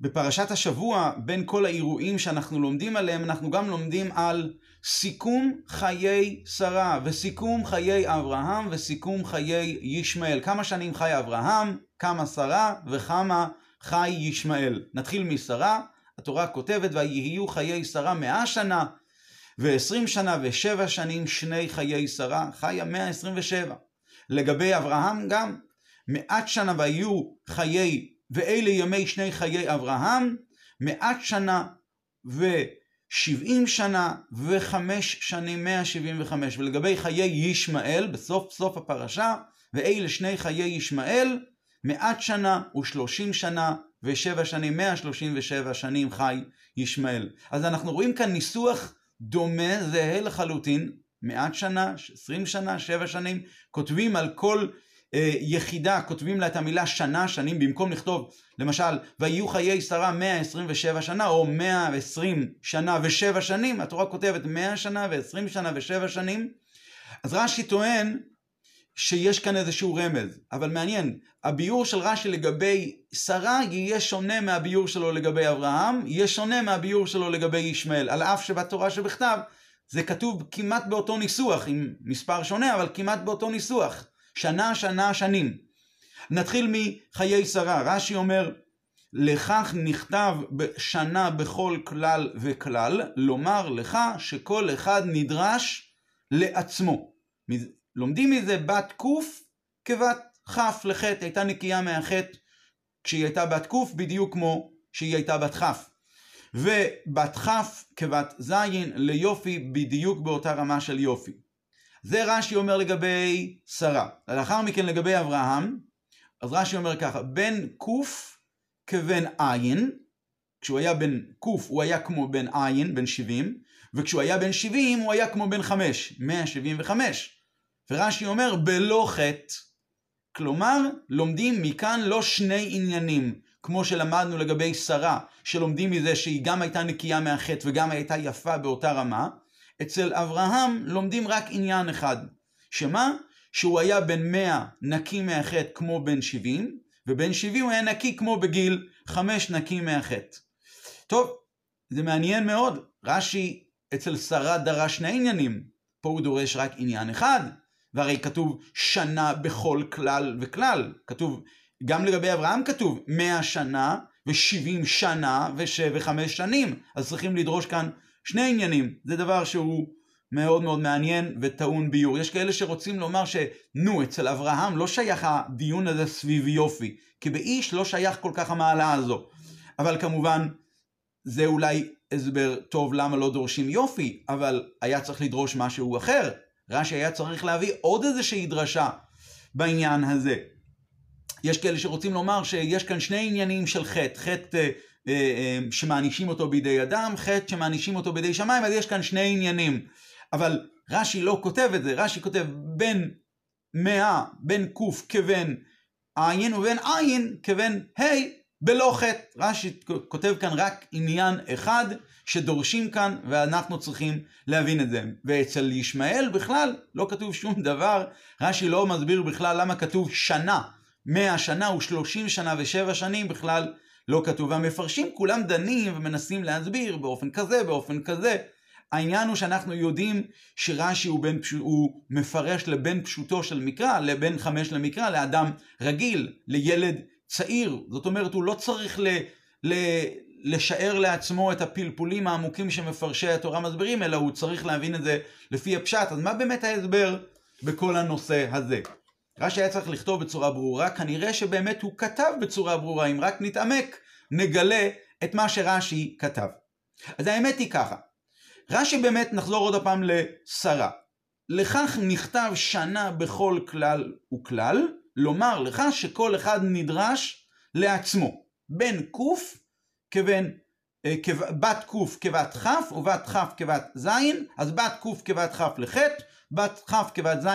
בפרשת השבוע, בין כל האירועים שאנחנו לומדים עליהם, אנחנו גם לומדים על סיכום חיי שרה, וסיכום חיי אברהם, וסיכום חיי ישמעאל. כמה שנים חי אברהם, כמה שרה, וכמה חי ישמעאל. נתחיל משרה, התורה כותבת, ויהיו חיי שרה מאה שנה, ועשרים שנה ושבע שנים שני חיי שרה, חיה מאה עשרים ושבע. לגבי אברהם גם, מעט שנה והיו חיי, ואלה ימי שני חיי אברהם, מעט שנה ושבעים שנה וחמש שנים, מאה שבעים וחמש. ולגבי חיי ישמעאל, בסוף סוף הפרשה, ואלה שני חיי ישמעאל, מעט שנה ושלושים שנה ושבע שנים, מאה שלושים ושבע שנים חי ישמעאל. אז אנחנו רואים כאן ניסוח דומה, זהה לחלוטין, מעט שנה, עשרים שנה, שבע שנים, כותבים על כל יחידה, כותבים לה את המילה שנה, שנים, במקום לכתוב, למשל, ויהיו חיי שרה 127 שנה, או 120 שנה ושבע שנים, התורה כותבת 100 שנה ו-20 שנה ושבע שנים. אז רש"י טוען שיש כאן איזשהו רמז, אבל מעניין, הביאור של רש"י לגבי שרה יהיה שונה מהביאור שלו לגבי אברהם, יהיה שונה מהביאור שלו לגבי ישמעאל, על אף שבתורה שבכתב זה כתוב כמעט באותו ניסוח, עם מספר שונה, אבל כמעט באותו ניסוח. שנה, שנה, שנים. נתחיל מחיי שרה. רש"י אומר, לכך נכתב שנה בכל כלל וכלל, לומר לך שכל אחד נדרש לעצמו. לומדים מזה בת ק' כבת כ' לח', הייתה נקייה מהחטא כשהיא הייתה בת ק' בדיוק כמו שהיא הייתה בת כ'. ובת כ' כבת ז' ליופי בדיוק באותה רמה של יופי. זה רש"י אומר לגבי שרה. לאחר מכן לגבי אברהם, אז רש"י אומר ככה, בן ק' כבן עין, כשהוא היה בן ק' הוא היה כמו בן עין, בן 70, וכשהוא היה בן 70 הוא היה כמו בן 5, 175. ורש"י אומר בלא חטא. כלומר, לומדים מכאן לא שני עניינים, כמו שלמדנו לגבי שרה, שלומדים מזה שהיא גם הייתה נקייה מהחטא וגם הייתה יפה באותה רמה, אצל אברהם לומדים רק עניין אחד, שמה? שהוא היה בן 100 נקי מהחטא כמו בן 70, ובן 70 הוא היה נקי כמו בגיל 5 נקי מהחטא. טוב, זה מעניין מאוד, רש"י אצל שרה דרש שני עניינים, פה הוא דורש רק עניין אחד, והרי כתוב שנה בכל כלל וכלל, כתוב, גם לגבי אברהם כתוב 100 שנה ו-70 שנה ו-5 שנים, אז צריכים לדרוש כאן שני עניינים, זה דבר שהוא מאוד מאוד מעניין וטעון ביור. יש כאלה שרוצים לומר שנו, אצל אברהם לא שייך הדיון הזה סביב יופי, כי באיש לא שייך כל כך המעלה הזו. אבל כמובן, זה אולי הסבר טוב למה לא דורשים יופי, אבל היה צריך לדרוש משהו אחר. רש"י היה צריך להביא עוד איזושהי דרשה בעניין הזה. יש כאלה שרוצים לומר שיש כאן שני עניינים של חטא, חטא אה, שמענישים אותו בידי אדם, חטא שמענישים אותו בידי שמיים, אז יש כאן שני עניינים. אבל רש"י לא כותב את זה, רש"י כותב בין מאה, בין ק' כבן עין ובין עין כבן ה' בלא חטא. רש"י כותב כאן רק עניין אחד שדורשים כאן ואנחנו צריכים להבין את זה. ואצל ישמעאל בכלל לא כתוב שום דבר, רש"י לא מסביר בכלל למה כתוב שנה, מאה שנה ושלושים שנה ושבע שנים בכלל לא כתוב. והמפרשים כולם דנים ומנסים להסביר באופן כזה, באופן כזה. העניין הוא שאנחנו יודעים שרש"י הוא, בין, הוא מפרש לבין פשוטו של מקרא, לבין חמש למקרא, לאדם רגיל, לילד צעיר. זאת אומרת, הוא לא צריך ל, ל, לשער לעצמו את הפלפולים העמוקים שמפרשי התורה מסבירים, אלא הוא צריך להבין את זה לפי הפשט. אז מה באמת ההסבר בכל הנושא הזה? רש"י היה צריך לכתוב בצורה ברורה, כנראה שבאמת הוא כתב בצורה ברורה, אם רק נתעמק, נגלה את מה שרש"י כתב. אז האמת היא ככה, רש"י באמת, נחזור עוד הפעם לשרה. לכך נכתב שנה בכל כלל וכלל, לומר לך שכל אחד נדרש לעצמו, בין ק' כבן, אה, בת ק' כבת כ' ובת כ' כבת ז', אז בת ק' כבת כ' לחטא, בת כ' כבת ז'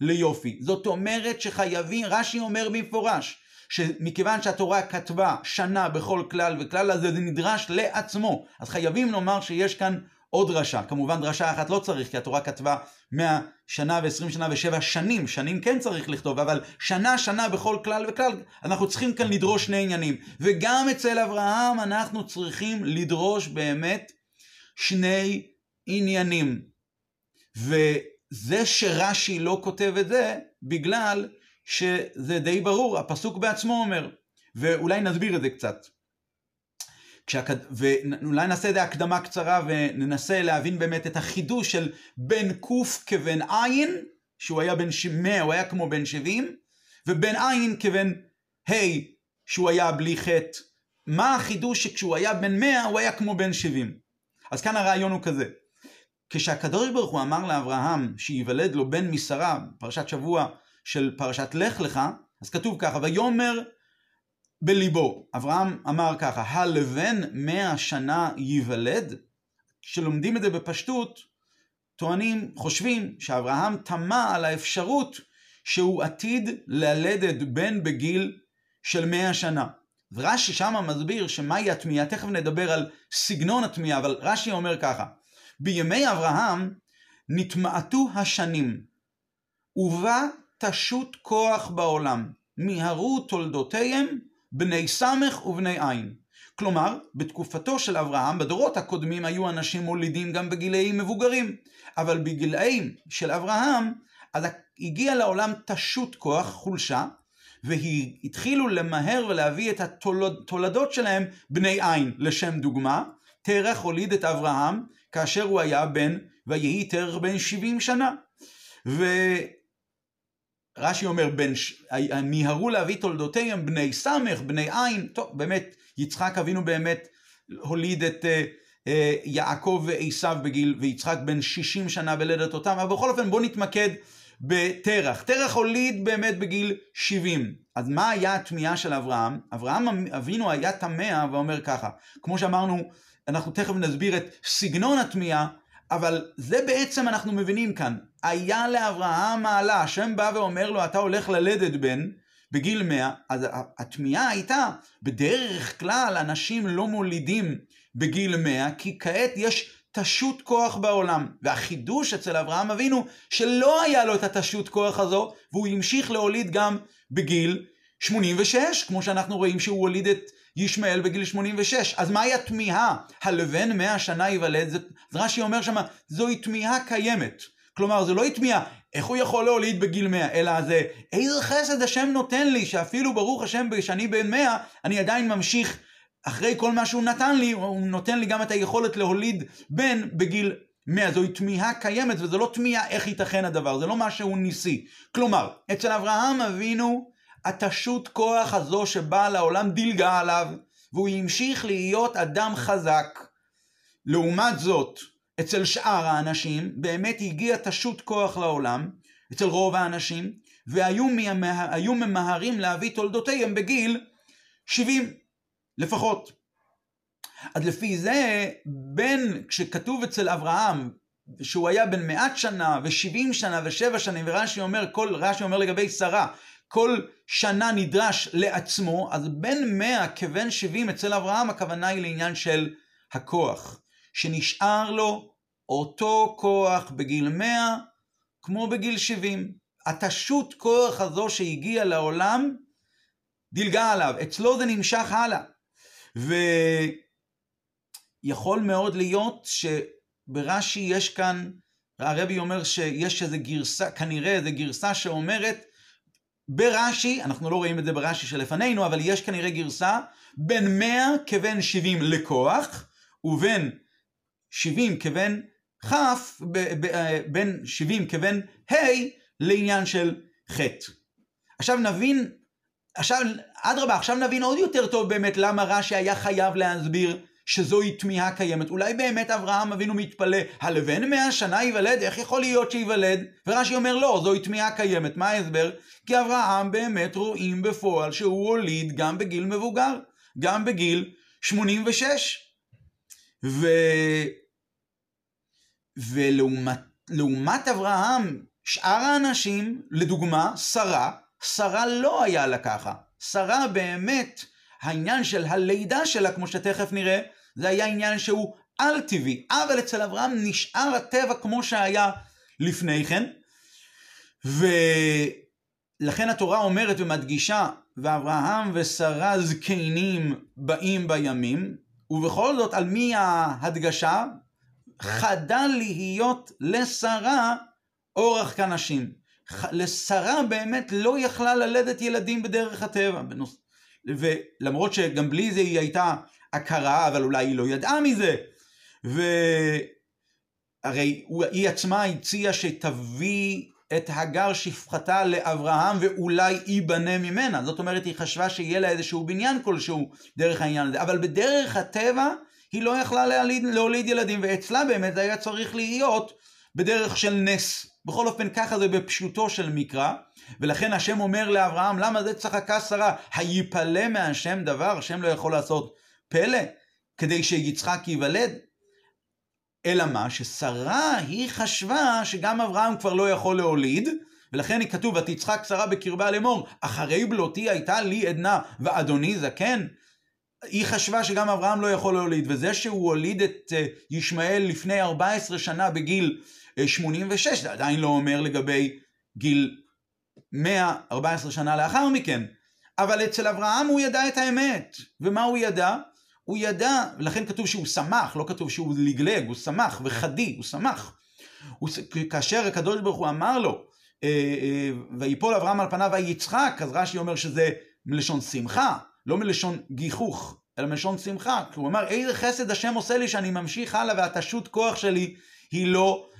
ליופי. זאת אומרת שחייבים, רש"י אומר במפורש, שמכיוון שהתורה כתבה שנה בכל כלל וכלל, אז זה נדרש לעצמו. אז חייבים לומר שיש כאן עוד דרשה. כמובן דרשה אחת לא צריך, כי התורה כתבה 100 שנה ו-20 שנה ו-7 שנים. שנים כן צריך לכתוב, אבל שנה שנה בכל כלל וכלל, אנחנו צריכים כאן לדרוש שני עניינים. וגם אצל אברהם אנחנו צריכים לדרוש באמת שני עניינים. וזה שרש"י לא כותב את זה, בגלל שזה די ברור, הפסוק בעצמו אומר. ואולי נסביר את זה קצת. כשהקד... ואולי נעשה את זה הקדמה קצרה וננסה להבין באמת את החידוש של בן קוף כבן עין, שהוא היה בן 100, הוא היה כמו בן 70, ובן עין כבן ה', שהוא היה בלי חטא. מה החידוש שכשהוא היה בן 100 הוא היה כמו בן 70? אז כאן הרעיון הוא כזה. כשהקדוש ברוך הוא אמר לאברהם שייוולד לו בן משרה, פרשת שבוע של פרשת לך לך, אז כתוב ככה, ויאמר בליבו. אברהם אמר ככה, הלבן מאה שנה ייוולד? כשלומדים את זה בפשטות, טוענים, חושבים שאברהם תמה על האפשרות שהוא עתיד ללדת בן בגיל של מאה שנה. ורש"י שמה מסביר שמהי התמיהה, תכף נדבר על סגנון התמיהה, אבל רש"י אומר ככה, בימי אברהם נתמעטו השנים, ובה תשות כוח בעולם, מיהרו תולדותיהם בני סמך ובני עין. כלומר, בתקופתו של אברהם, בדורות הקודמים היו אנשים מולידים גם בגילאים מבוגרים, אבל בגילאים של אברהם, אז הגיע לעולם תשות כוח, חולשה, והתחילו למהר ולהביא את התולדות שלהם בני עין. לשם דוגמה, תרח הוליד את אברהם כאשר הוא היה בן, ויהי תרח בן 70 שנה. ו... רש"י אומר, בין, מיהרו להביא תולדותיהם בני סמך, בני עין, טוב, באמת, יצחק אבינו באמת הוליד את uh, uh, יעקב ועשיו בגיל, ויצחק בן 60 שנה בלדת אותם, אבל בכל אופן בואו נתמקד בתרח. תרח הוליד באמת בגיל 70. אז מה היה התמיהה של אברהם? אברהם אבינו היה תמה ואומר ככה, כמו שאמרנו, אנחנו תכף נסביר את סגנון התמיהה, אבל זה בעצם אנחנו מבינים כאן. היה לאברהם מעלה, השם בא ואומר לו, אתה הולך ללדת בן בגיל 100, אז התמיהה הייתה, בדרך כלל אנשים לא מולידים בגיל 100, כי כעת יש תשות כוח בעולם. והחידוש אצל אברהם אבינו, שלא היה לו את התשות כוח הזו, והוא המשיך להוליד גם בגיל 86, כמו שאנחנו רואים שהוא הוליד את ישמעאל בגיל 86. אז מהי התמיהה? הלבן מאה שנה ייוולד? זה, רש"י אומר שמה, זוהי תמיהה קיימת. כלומר, זה לא התמיהה, איך הוא יכול להוליד בגיל 100, אלא זה, איזה חסד השם נותן לי, שאפילו ברוך השם כשאני בן 100, אני עדיין ממשיך, אחרי כל מה שהוא נתן לי, הוא נותן לי גם את היכולת להוליד בן בגיל 100. זוהי תמיהה קיימת, וזה לא תמיהה איך ייתכן הדבר, זה לא משהו ניסי. כלומר, אצל אברהם אבינו, התשות כוח הזו שבאה לעולם דילגה עליו, והוא המשיך להיות אדם חזק. לעומת זאת, אצל שאר האנשים באמת הגיע תשות כוח לעולם, אצל רוב האנשים, והיו ממהרים, ממהרים להביא תולדותיהם בגיל 70 לפחות. אז לפי זה, בין, כשכתוב אצל אברהם, שהוא היה בן מעט שנה ושבעים שנה ושבע שנים, ורש"י אומר, כל, רש"י אומר לגבי שרה, כל שנה נדרש לעצמו, אז בין מאה כבן שבעים אצל אברהם הכוונה היא לעניין של הכוח, שנשאר לו אותו כוח בגיל מאה כמו בגיל שבעים. התשות כוח הזו שהגיעה לעולם דילגה עליו, אצלו זה נמשך הלאה. ויכול מאוד להיות שברש"י יש כאן, הרבי אומר שיש איזה גרסה, כנראה איזה גרסה שאומרת ברש"י, אנחנו לא רואים את זה ברש"י שלפנינו, אבל יש כנראה גרסה, בין 100 כבן 70 לכוח, ובין 70 כבן כ', בין 70 כבן ה', לעניין של חטא. עכשיו נבין, עכשיו, אדרבה, עכשיו נבין עוד יותר טוב באמת למה רש"י היה חייב להסביר שזוהי תמיהה קיימת. אולי באמת אברהם אבינו מתפלא, הלבן מאה שנה ייוולד, איך יכול להיות שייוולד? ורש"י אומר לא, זוהי תמיהה קיימת. מה ההסבר? כי אברהם באמת רואים בפועל שהוא הוליד גם בגיל מבוגר, גם בגיל 86. ו... ולעומת אברהם, שאר האנשים, לדוגמה, שרה, שרה לא היה לה ככה. שרה באמת העניין של הלידה שלה, כמו שתכף נראה, זה היה עניין שהוא על-טבעי, אבל אצל אברהם נשאר הטבע כמו שהיה לפני כן, ולכן התורה אומרת ומדגישה, ואברהם ושרה זקנים באים בימים, ובכל זאת על מי ההדגשה? חדל להיות לשרה אורח כנשים. לשרה באמת לא יכלה ללדת ילדים בדרך הטבע. ולמרות שגם בלי זה היא הייתה הכרה, אבל אולי היא לא ידעה מזה. והרי היא עצמה הציעה שתביא את הגר שפחתה לאברהם ואולי ייבנה ממנה. זאת אומרת, היא חשבה שיהיה לה איזשהו בניין כלשהו דרך העניין הזה. אבל בדרך הטבע היא לא יכלה להוליד, להוליד ילדים, ואצלה באמת זה היה צריך להיות בדרך של נס. בכל אופן, ככה זה בפשוטו של מקרא, ולכן השם אומר לאברהם, למה זה צחקה שרה? היפלא מהשם דבר? השם לא יכול לעשות פלא כדי שיצחק ייוולד? אלא מה? ששרה היא חשבה שגם אברהם כבר לא יכול להוליד, ולכן היא כתוב, ותצחק שרה בקרבה לאמור, אחרי בלותי הייתה לי עדנה ואדוני זקן. היא חשבה שגם אברהם לא יכול להוליד, וזה שהוא הוליד את אה, ישמעאל לפני 14 שנה בגיל 86, אה, זה עדיין לא אומר לגבי גיל 114 שנה לאחר מכן. אבל אצל אברהם הוא ידע את האמת. ומה הוא ידע? הוא ידע, ולכן כתוב שהוא שמח, לא כתוב שהוא לגלג, הוא שמח, וחדי, הוא שמח. הוא, כאשר הקדוש ברוך הוא אמר לו, אה, ויפול אברהם על פניו ויצחק, אז רש"י אומר שזה מלשון שמחה, לא מלשון גיחוך, אלא מלשון שמחה. הוא אמר, איזה חסד השם עושה לי שאני ממשיך הלאה והתשות כוח שלי היא לא אה,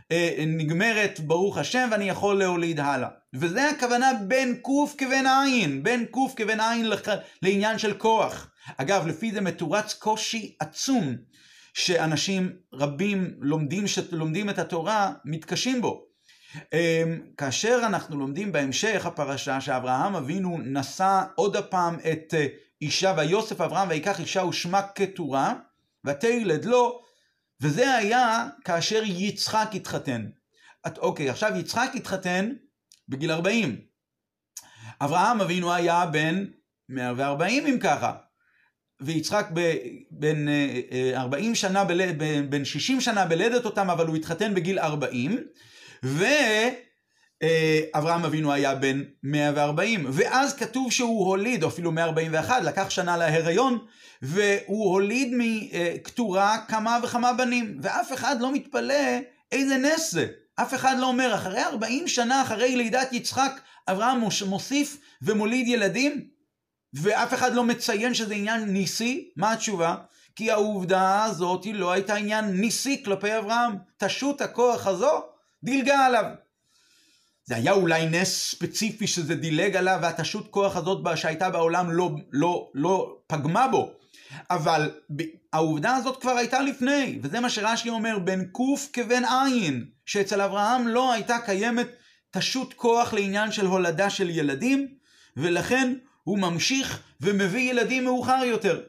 נגמרת, ברוך השם, ואני יכול להוליד הלאה. וזה הכוונה בין קוף כבין עין, בין קוף כבין עין לח... לעניין של כוח. אגב, לפי זה מתורץ קושי עצום שאנשים רבים לומדים, שלומדים את התורה, מתקשים בו. אמ, כאשר אנחנו לומדים בהמשך הפרשה שאברהם אבינו נשא עוד הפעם את אה, אישה ויוסף אברהם ויקח אישה ושמה כתורה ותלד לו וזה היה כאשר יצחק התחתן. את, אוקיי, עכשיו יצחק התחתן בגיל 40. אברהם אבינו היה בן 140 אם ככה. ויצחק בן 40 אה, אה, שנה, בן 60 שנה בלדת אותם, אבל הוא התחתן בגיל 40. ואברהם אבינו היה בן 140, ואז כתוב שהוא הוליד, או אפילו 141, לקח שנה להיריון, והוא הוליד מקטורה כמה וכמה בנים, ואף אחד לא מתפלא איזה נס זה. אף אחד לא אומר, אחרי 40 שנה אחרי לידת יצחק, אברהם מוסיף ומוליד ילדים, ואף אחד לא מציין שזה עניין ניסי, מה התשובה? כי העובדה הזאת לא הייתה עניין ניסי כלפי אברהם. תשות הכוח הזו דילגה עליו. זה היה אולי נס ספציפי שזה דילג עליו והתשות כוח הזאת שהייתה בעולם לא, לא, לא פגמה בו. אבל העובדה הזאת כבר הייתה לפני, וזה מה שרש"י אומר, בין קוף כבין עין, שאצל אברהם לא הייתה קיימת תשות כוח לעניין של הולדה של ילדים, ולכן הוא ממשיך ומביא ילדים מאוחר יותר.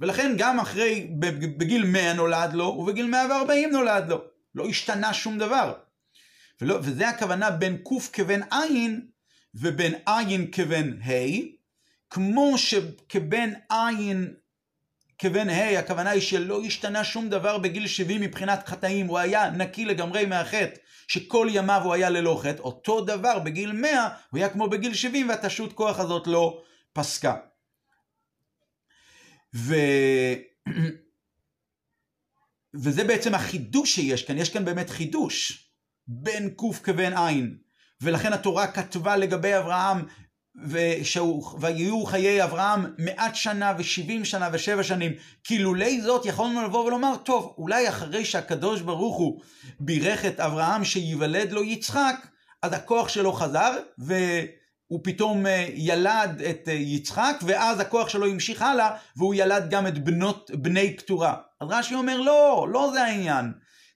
ולכן גם אחרי, בגיל 100 נולד לו, ובגיל 140 נולד לו. לא השתנה שום דבר. ולא, וזה הכוונה בין קוף כבן עין ובין עין כבן ה', כמו שכבן עין כבן ה', הכוונה היא שלא השתנה שום דבר בגיל 70 מבחינת חטאים, הוא היה נקי לגמרי מהחטא, שכל ימיו הוא היה ללא חטא, אותו דבר בגיל 100 הוא היה כמו בגיל 70 והתשות כוח הזאת לא פסקה. ו... וזה בעצם החידוש שיש כאן, יש כאן באמת חידוש. בין קוף כבין עין. ולכן התורה כתבה לגבי אברהם, ויהיו חיי אברהם מעט שנה ושבעים שנה ושבע שנים. כי לולי זאת יכולנו לבוא ולומר, טוב, אולי אחרי שהקדוש ברוך הוא בירך את אברהם שייוולד לו יצחק, אז הכוח שלו חזר, והוא פתאום אה, ילד את אה, יצחק, ואז הכוח שלו המשיך הלאה, והוא ילד גם את בנות, בני קטורה. אז רש"י אומר, לא, לא זה העניין.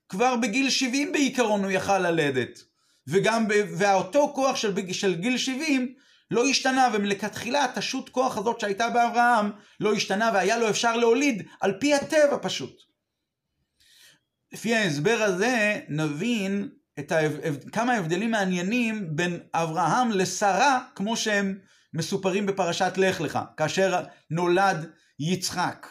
כבר בגיל 70 בעיקרון הוא יכל ללדת. וגם, ואותו כוח של, של גיל 70 לא השתנה, ומלכתחילה התשות כוח הזאת שהייתה באברהם לא השתנה, והיה לו אפשר להוליד על פי הטבע פשוט. לפי ההסבר הזה נבין את ההב... כמה הבדלים מעניינים בין אברהם לשרה, כמו שהם מסופרים בפרשת לך לך, כאשר נולד יצחק.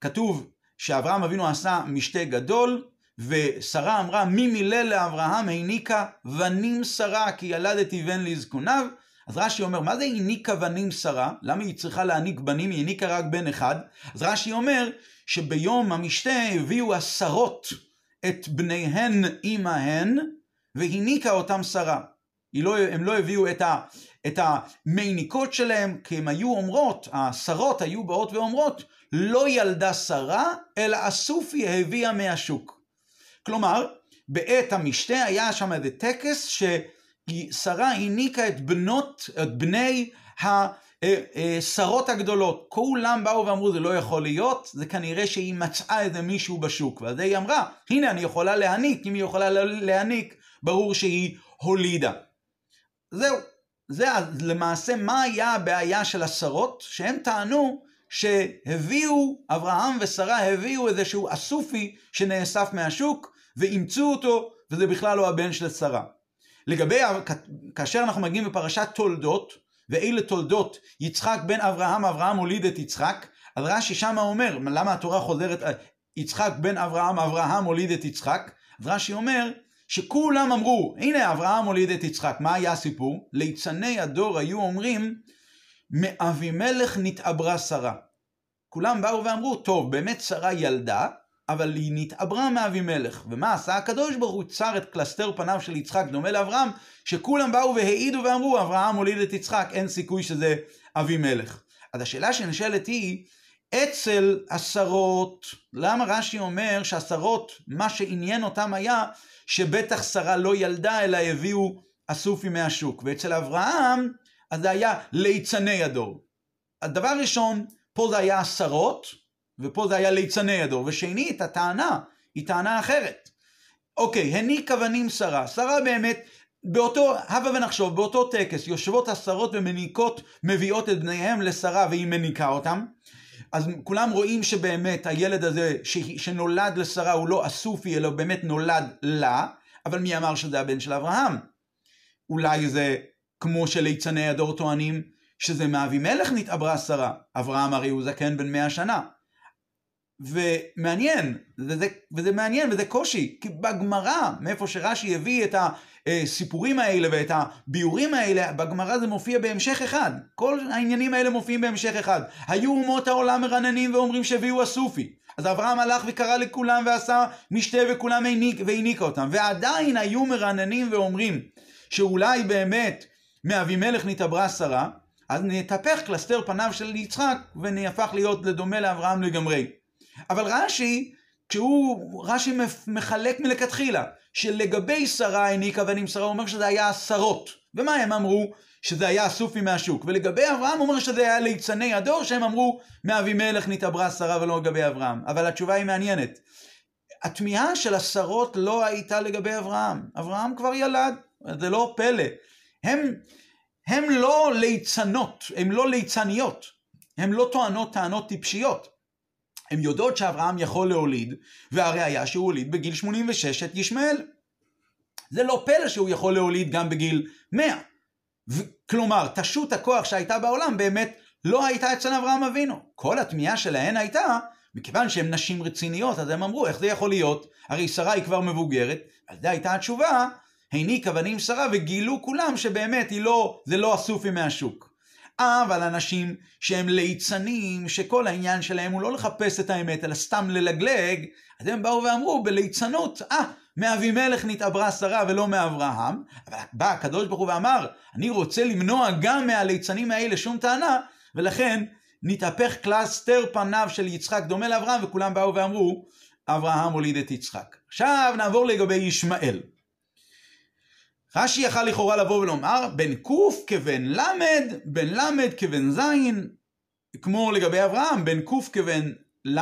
כתוב שאברהם אבינו עשה משתה גדול, ושרה אמרה, מי מילל לאברהם העניקה בנים שרה, כי ילדתי בן לזקוניו. אז רש"י אומר, מה זה העניקה בנים שרה? למה היא צריכה להעניק בנים? היא העניקה רק בן אחד. אז רש"י אומר, שביום המשתה הביאו השרות את בניהן עמהן, והניקה אותם שרה. לא, הם לא הביאו את, ה, את המיניקות שלהם, כי הם היו אומרות, השרות היו באות ואומרות, לא ילדה שרה, אלא אסופי הביאה מהשוק. כלומר, בעת המשתה היה שם איזה טקס ששרה הניקה את בנות, את בני השרות הגדולות. כולם באו ואמרו זה לא יכול להיות, זה כנראה שהיא מצאה איזה מישהו בשוק. ואז היא אמרה, הנה אני יכולה להניק, אם היא יכולה להניק, ברור שהיא הולידה. זהו. זה למעשה מה היה הבעיה של השרות? שהם טענו שהביאו, אברהם ושרה הביאו איזשהו אסופי שנאסף מהשוק ואימצו אותו וזה בכלל לא הבן של שרה. לגבי, כאשר אנחנו מגיעים בפרשת תולדות, ואלה תולדות יצחק בן אברהם, אברהם הוליד את יצחק, אז רש"י שמה אומר, למה התורה חוזרת, יצחק בן אברהם, אברהם הוליד את יצחק, אז רש"י אומר, שכולם אמרו, הנה אברהם הוליד את יצחק, מה היה הסיפור? ליצני הדור היו אומרים, מאבימלך נתעברה שרה. כולם באו ואמרו, טוב, באמת שרה ילדה, אבל היא נתעברה מאבימלך. ומה עשה הקדוש ברוך הוא? צר את קלסתר פניו של יצחק, דומה לאברהם, שכולם באו והעידו ואמרו, אברהם הוליד את יצחק, אין סיכוי שזה אבימלך. אז השאלה שנשאלת היא, אצל השרות, למה רש"י אומר שהשרות, מה שעניין אותם היה שבטח שרה לא ילדה, אלא הביאו אסופי מהשוק. ואצל אברהם, אז זה היה ליצני הדור. הדבר ראשון, פה זה היה עשרות, ופה זה היה ליצני הדור. ושנית, הטענה היא טענה אחרת. אוקיי, הניקה בנים שרה. שרה באמת, באותו, הבה ונחשוב, באותו טקס, יושבות עשרות ומניקות מביאות את בניהם לשרה והיא מניקה אותם. אז כולם רואים שבאמת הילד הזה ש... שנולד לשרה הוא לא אסופי, אלא באמת נולד לה, אבל מי אמר שזה הבן של אברהם? אולי זה כמו שליצני הדור טוענים, שזה מאבימלך נתעברה שרה. אברהם הרי הוא זקן בן מאה שנה. ומעניין, וזה, וזה מעניין וזה קושי, כי בגמרא, מאיפה שרש"י הביא את הסיפורים האלה ואת הביאורים האלה, בגמרא זה מופיע בהמשך אחד. כל העניינים האלה מופיעים בהמשך אחד. היו אומות העולם מרננים ואומרים שהביאו הסופי. אז אברהם הלך וקרא לכולם ועשה משתה וכולם העניק, והעניק אותם. ועדיין היו מרננים ואומרים שאולי באמת מאבימלך נתעברה שרה, אז נתהפך קלסתר פניו של יצחק ונהפך להיות לדומה לאברהם לגמרי. אבל רש"י, כשהוא, רש"י מחלק מלכתחילה, שלגבי שרה העניקה ונמסרה, הוא אומר שזה היה עשרות. ומה הם אמרו? שזה היה אסופי מהשוק. ולגבי אברהם הוא אומר שזה היה ליצני הדור, שהם אמרו, מאבימלך נתעברה שרה ולא לגבי אברהם. אבל התשובה היא מעניינת. התמיהה של השרות לא הייתה לגבי אברהם. אברהם כבר ילד, זה לא פלא. הם, הם לא ליצנות, הם לא ליצניות. הם לא טוענות טענות טיפשיות. הן יודעות שאברהם יכול להוליד, והראיה שהוא הוליד בגיל 86 את ישמעאל. זה לא פלא שהוא יכול להוליד גם בגיל 100. ו- כלומר, תשות הכוח שהייתה בעולם באמת לא הייתה אצל אברהם אבינו. כל התמיהה שלהן הייתה, מכיוון שהן נשים רציניות, אז הם אמרו, איך זה יכול להיות? הרי שרה היא כבר מבוגרת, על זה הייתה התשובה, העניקה בנים שרה וגילו כולם שבאמת לא, זה לא אסופי מהשוק. אבל אנשים שהם ליצנים, שכל העניין שלהם הוא לא לחפש את האמת, אלא סתם ללגלג, אז הם באו ואמרו בליצנות, אה, מאבימלך נתעברה שרה ולא מאברהם, אבל בא הקדוש ברוך הוא ואמר, אני רוצה למנוע גם מהליצנים האלה שום טענה, ולכן נתהפך קלסתר פניו של יצחק דומה לאברהם, וכולם באו ואמרו, אברהם הוליד את יצחק. עכשיו נעבור לגבי ישמעאל. רש"י יכל לכאורה לבוא ולומר, בן ק' כבן ל', בן ל' כבן ז', כמו לגבי אברהם, בן ק' כבן ל',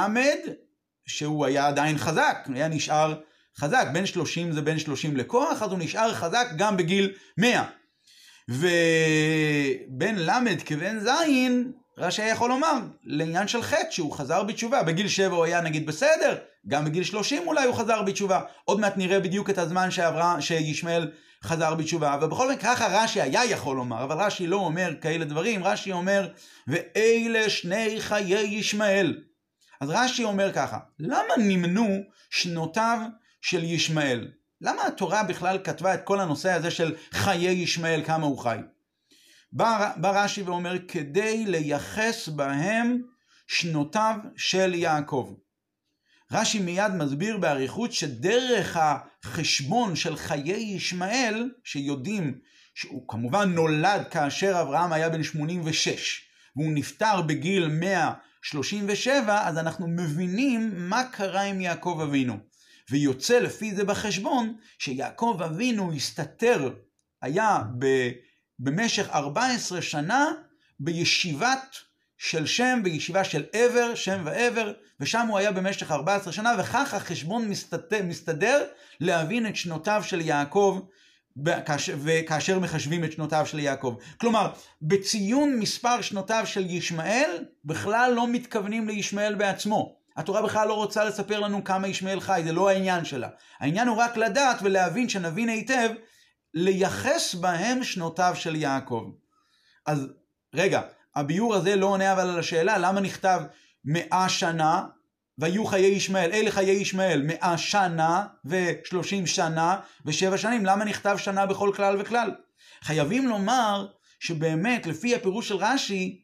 שהוא היה עדיין חזק, היה נשאר חזק, בן 30 זה בן 30 לכוח, אז הוא נשאר חזק גם בגיל 100. ובן ל' כבן ז', רש"י יכול לומר, לעניין של חטא, שהוא חזר בתשובה, בגיל 7 הוא היה נגיד בסדר, גם בגיל 30 אולי הוא חזר בתשובה. עוד מעט נראה בדיוק את הזמן שעברה, שישמעאל חזר בתשובה, ובכל מקרה ככה רש"י היה יכול לומר, אבל רש"י לא אומר כאלה דברים, רש"י אומר, ואלה שני חיי ישמעאל. אז רש"י אומר ככה, למה נמנו שנותיו של ישמעאל? למה התורה בכלל כתבה את כל הנושא הזה של חיי ישמעאל, כמה הוא חי? בא, בא רש"י ואומר, כדי לייחס בהם שנותיו של יעקב. רש"י מיד מסביר באריכות שדרך החשבון של חיי ישמעאל, שיודעים שהוא כמובן נולד כאשר אברהם היה בן 86, והוא נפטר בגיל 137, אז אנחנו מבינים מה קרה עם יעקב אבינו. ויוצא לפי זה בחשבון שיעקב אבינו הסתתר, היה ב, במשך 14 שנה בישיבת של שם, בישיבה של עבר, שם ועבר, ושם הוא היה במשך 14 שנה, וכך החשבון מסתדר, מסתדר להבין את שנותיו של יעקב וכאשר מחשבים את שנותיו של יעקב. כלומר, בציון מספר שנותיו של ישמעאל, בכלל לא מתכוונים לישמעאל בעצמו. התורה בכלל לא רוצה לספר לנו כמה ישמעאל חי, זה לא העניין שלה. העניין הוא רק לדעת ולהבין, שנבין היטב, לייחס בהם שנותיו של יעקב. אז רגע, הביור הזה לא עונה אבל על השאלה למה נכתב מאה שנה והיו חיי ישמעאל, אלה חיי ישמעאל, מאה שנה ושלושים שנה ושבע שנים, למה נכתב שנה בכל כלל וכלל? חייבים לומר שבאמת, לפי הפירוש של רש"י,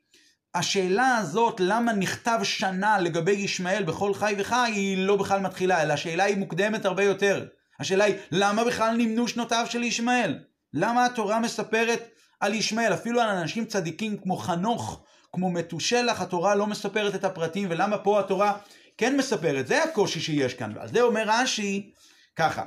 השאלה הזאת, למה נכתב שנה לגבי ישמעאל בכל חי וחי, היא לא בכלל מתחילה, אלא השאלה היא מוקדמת הרבה יותר. השאלה היא, למה בכלל נמנו שנותיו של ישמעאל? למה התורה מספרת על ישמעאל? אפילו על אנשים צדיקים כמו חנוך, כמו מתושלח, התורה לא מספרת את הפרטים, ולמה פה התורה כן מספרת, זה הקושי שיש כאן. ועל זה אומר רש"י ככה,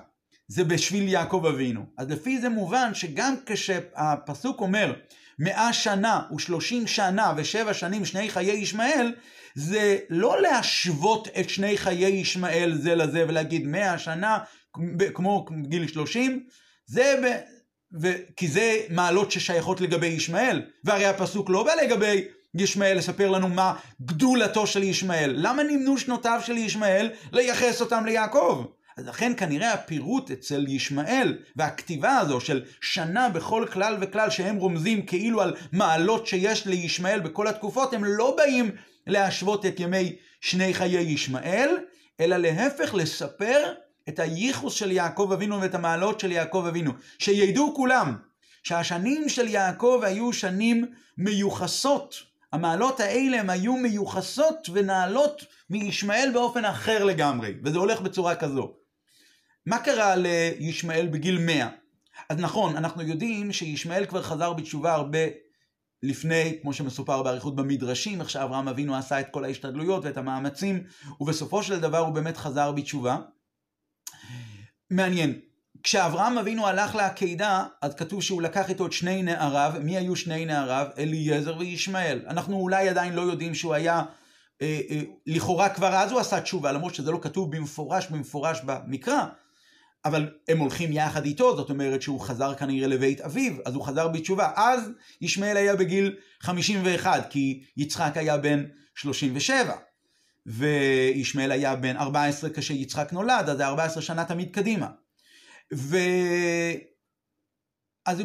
זה בשביל יעקב אבינו. אז לפי זה מובן שגם כשהפסוק אומר מאה שנה ושלושים שנה ושבע שנים שני חיי ישמעאל, זה לא להשוות את שני חיי ישמעאל זה לזה ולהגיד מאה שנה כמו גיל שלושים, זה. ו... כי זה מעלות ששייכות לגבי ישמעאל, והרי הפסוק לא בא לגבי ישמעאל לספר לנו מה גדולתו של ישמעאל. למה נמנו שנותיו של ישמעאל לייחס אותם ליעקב? אז לכן כנראה הפירוט אצל ישמעאל והכתיבה הזו של שנה בכל כלל וכלל שהם רומזים כאילו על מעלות שיש לישמעאל בכל התקופות, הם לא באים להשוות את ימי שני חיי ישמעאל, אלא להפך לספר את הייחוס של יעקב אבינו ואת המעלות של יעקב אבינו. שידעו כולם שהשנים של יעקב היו שנים מיוחסות המעלות האלה הם היו מיוחסות ונעלות מישמעאל באופן אחר לגמרי, וזה הולך בצורה כזו. מה קרה לישמעאל בגיל 100? אז נכון, אנחנו יודעים שישמעאל כבר חזר בתשובה הרבה לפני, כמו שמסופר באריכות במדרשים, איך שאברהם אבינו עשה את כל ההשתדלויות ואת המאמצים, ובסופו של דבר הוא באמת חזר בתשובה. מעניין, כשאברהם אבינו הלך לעקידה, אז כתוב שהוא לקח איתו את שני נעריו. מי היו שני נעריו? אליעזר וישמעאל. אנחנו אולי עדיין לא יודעים שהוא היה, אה, אה, לכאורה כבר אז הוא עשה תשובה, למרות שזה לא כתוב במפורש במפורש במקרא, אבל הם הולכים יחד איתו, זאת אומרת שהוא חזר כנראה לבית אביו, אז הוא חזר בתשובה. אז ישמעאל היה בגיל 51, כי יצחק היה בן 37. וישמעאל היה בן 14 כשיצחק נולד, אז זה 14 שנה תמיד קדימה. ו... אז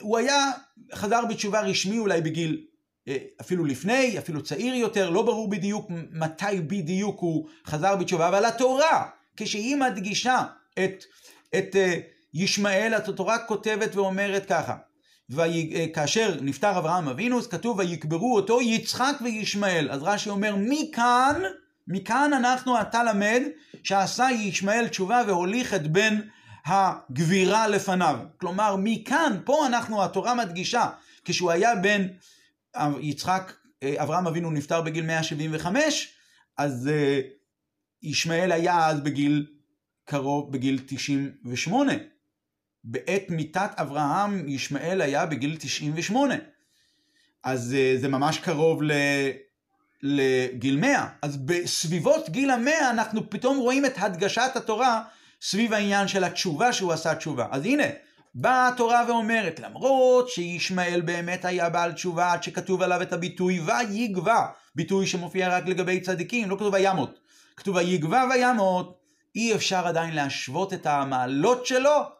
הוא היה, חזר בתשובה רשמי אולי בגיל אה, אפילו לפני, אפילו צעיר יותר, לא ברור בדיוק מתי בדיוק הוא חזר בתשובה, אבל התורה, כשהיא מדגישה את, את אה, ישמעאל, התורה כותבת ואומרת ככה, אה, נפטר אברהם אבינו, אז כתוב ויקברו אותו יצחק וישמעאל. אז רש"י אומר, מכאן, מכאן אנחנו עתה למד שעשה ישמעאל תשובה והוליך את בן הגבירה לפניו. כלומר, מכאן, פה אנחנו, התורה מדגישה, כשהוא היה בן יצחק, אברהם אבינו נפטר בגיל 175, אז אה, ישמעאל היה אז בגיל קרוב, בגיל 98. בעת מיתת אברהם, ישמעאל היה בגיל 98. אז אה, זה ממש קרוב ל... לגיל 100. אז בסביבות גיל המאה אנחנו פתאום רואים את הדגשת התורה סביב העניין של התשובה שהוא עשה תשובה. אז הנה, באה התורה ואומרת, למרות שישמעאל באמת היה בעל תשובה עד שכתוב עליו את הביטוי ויגבה, ביטוי שמופיע רק לגבי צדיקים, לא כתוב וימות, כתוב ויגבה וימות, אי אפשר עדיין להשוות את המעלות שלו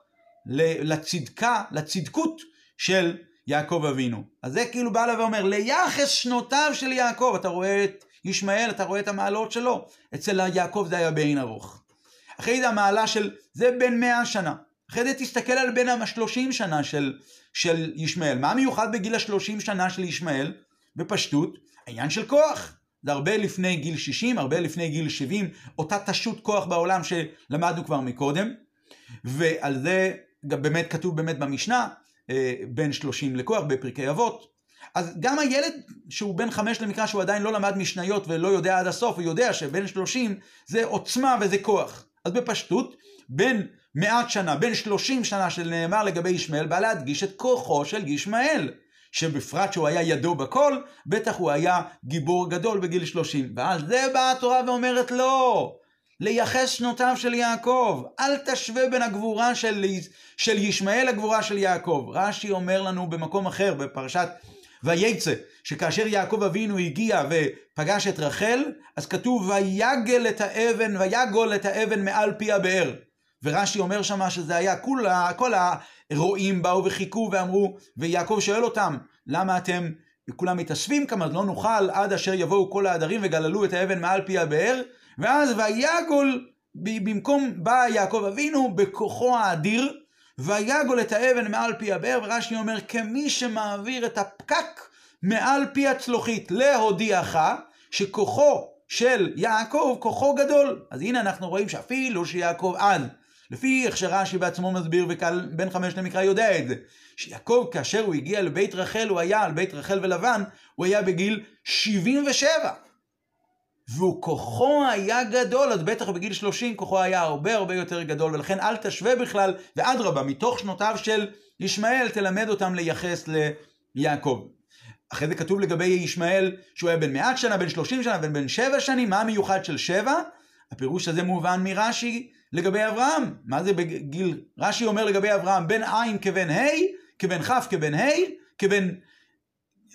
לצדקה, לצדקות של יעקב אבינו. אז זה כאילו בא לה ואומר, ליחס שנותיו של יעקב, אתה רואה את ישמעאל, אתה רואה את המעלות שלו. אצל יעקב זה היה בעין ארוך. אחרי זה המעלה של, זה בן מאה שנה. אחרי זה תסתכל על בין השלושים שנה של, של ישמעאל. מה מיוחד בגיל השלושים שנה של ישמעאל? בפשטות, העניין של כוח. זה הרבה לפני גיל 60, הרבה לפני גיל 70, אותה תשות כוח בעולם שלמדנו כבר מקודם, ועל זה גם באמת כתוב באמת במשנה, אה, בין 30 לכוח בפרקי אבות. אז גם הילד שהוא בן חמש למקרא שהוא עדיין לא למד משניות ולא יודע עד הסוף, הוא יודע שבין 30 זה עוצמה וזה כוח. אז בפשטות, בין מעט שנה, בין 30 שנה שנאמר לגבי ישמעאל, בא להדגיש את כוחו של ישמעאל. שבפרט שהוא היה ידו בכל, בטח הוא היה גיבור גדול בגיל 30. ועל זה באה התורה ואומרת לא, לייחס שנותיו של יעקב, אל תשווה בין הגבורה של, של ישמעאל לגבורה של יעקב. רש"י אומר לנו במקום אחר, בפרשת וייצא, שכאשר יעקב אבינו הגיע ופגש את רחל, אז כתוב ויגל את האבן, ויגול את האבן מעל פי הבאר. ורש"י אומר שמה שזה היה כל, כל הרועים באו וחיכו ואמרו, ויעקב שואל אותם, למה אתם כולם מתאספים כמה, לא נוכל עד אשר יבואו כל העדרים וגללו את האבן מעל פי הבאר, ואז ויגול, במקום בא יעקב אבינו בכוחו האדיר, ויגול את האבן מעל פי הבאר, ורש"י אומר, כמי שמעביר את הפקק מעל פי הצלוחית להודיעך, שכוחו של יעקב כוחו גדול. אז הנה אנחנו רואים שאפילו שיעקב אז לפי איך שרש"י בעצמו מסביר וקל בן חמש למקרא יודע את זה, שיעקב כאשר הוא הגיע לבית רחל, הוא היה על בית רחל ולבן, הוא היה בגיל 77. והוא כוחו היה גדול, אז בטח בגיל 30 כוחו היה הרבה הרבה יותר גדול, ולכן אל תשווה בכלל, ואדרבה, מתוך שנותיו של ישמעאל תלמד אותם לייחס ליעקב. אחרי זה כתוב לגבי ישמעאל שהוא היה בן מעט שנה, בן 30 שנה, בן בן 7 שנים, מה המיוחד של 7? הפירוש הזה מובן מרש"י לגבי אברהם. מה זה בגיל, רש"י אומר לגבי אברהם, בן עין כבן ה', כבן כ' כבן ה', כבן,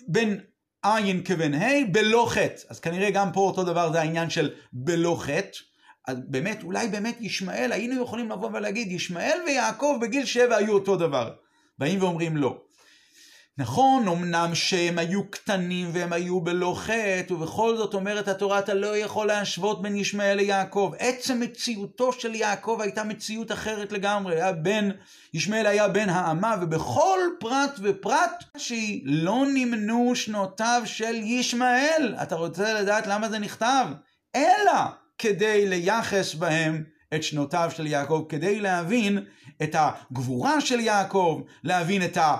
בן עין כבן ה', בלא חטא. אז כנראה גם פה אותו דבר זה העניין של בלא חטא. אז באמת, אולי באמת ישמעאל, היינו יכולים לבוא ולהגיד, ישמעאל ויעקב בגיל שבע היו אותו דבר. באים ואומרים לא. נכון, אמנם שהם היו קטנים והם היו בלא חטא, ובכל זאת אומרת התורה, אתה לא יכול להשוות בין ישמעאל ליעקב. עצם מציאותו של יעקב הייתה מציאות אחרת לגמרי. היה בן, ישמעאל היה בן האמה, ובכל פרט ופרט שהיא לא נמנו שנותיו של ישמעאל. אתה רוצה לדעת למה זה נכתב? אלא כדי לייחס בהם את שנותיו של יעקב, כדי להבין את הגבורה של יעקב, להבין את ה...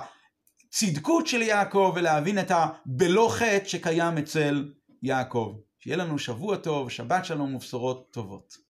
הצדקות של יעקב ולהבין את הבלא חטא שקיים אצל יעקב. שיהיה לנו שבוע טוב, שבת שלום ובשורות טובות.